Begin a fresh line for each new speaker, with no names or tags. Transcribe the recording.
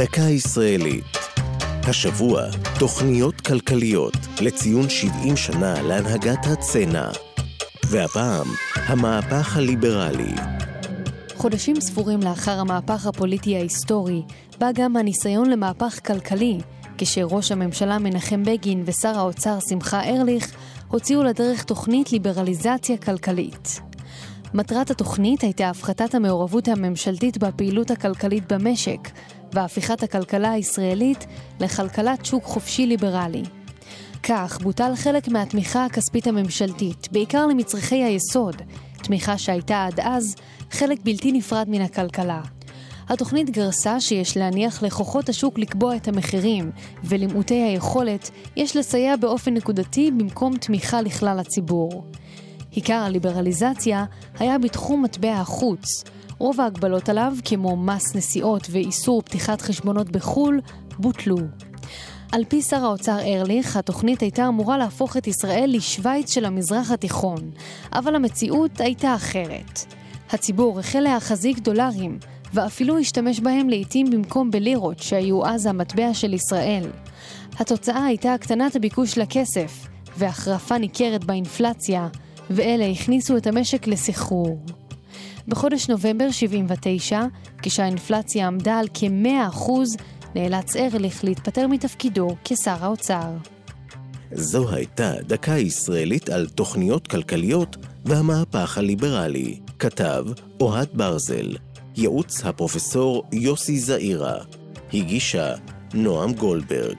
דקה ישראלית. השבוע, תוכניות כלכליות לציון 70 שנה להנהגת הצנע. והפעם, המהפך הליברלי.
חודשים ספורים לאחר המהפך הפוליטי ההיסטורי, בא גם הניסיון למהפך כלכלי, כשראש הממשלה מנחם בגין ושר האוצר שמחה ארליך הוציאו לדרך תוכנית ליברליזציה כלכלית. מטרת התוכנית הייתה הפחתת המעורבות הממשלתית בפעילות הכלכלית במשק, והפיכת הכלכלה הישראלית לכלכלת שוק חופשי ליברלי. כך בוטל חלק מהתמיכה הכספית הממשלתית, בעיקר למצרכי היסוד, תמיכה שהייתה עד אז חלק בלתי נפרד מן הכלכלה. התוכנית גרסה שיש להניח לכוחות השוק לקבוע את המחירים, ולמעוטי היכולת יש לסייע באופן נקודתי במקום תמיכה לכלל הציבור. עיקר הליברליזציה היה בתחום מטבע החוץ. רוב ההגבלות עליו, כמו מס נסיעות ואיסור פתיחת חשבונות בחו"ל, בוטלו. על פי שר האוצר ארליך, התוכנית הייתה אמורה להפוך את ישראל לשוויץ של המזרח התיכון, אבל המציאות הייתה אחרת. הציבור החל להחזיק דולרים, ואפילו השתמש בהם לעיתים במקום בלירות, שהיו אז המטבע של ישראל. התוצאה הייתה הקטנת הביקוש לכסף, והחרפה ניכרת באינפלציה, ואלה הכניסו את המשק לסחרור. בחודש נובמבר 79, כשהאינפלציה עמדה על כ-100%, נאלץ ארליך להתפטר מתפקידו כשר האוצר.
זו הייתה דקה ישראלית על תוכניות כלכליות והמהפך הליברלי. כתב אוהד ברזל, ייעוץ הפרופסור יוסי זעירה, הגישה נועם גולדברג.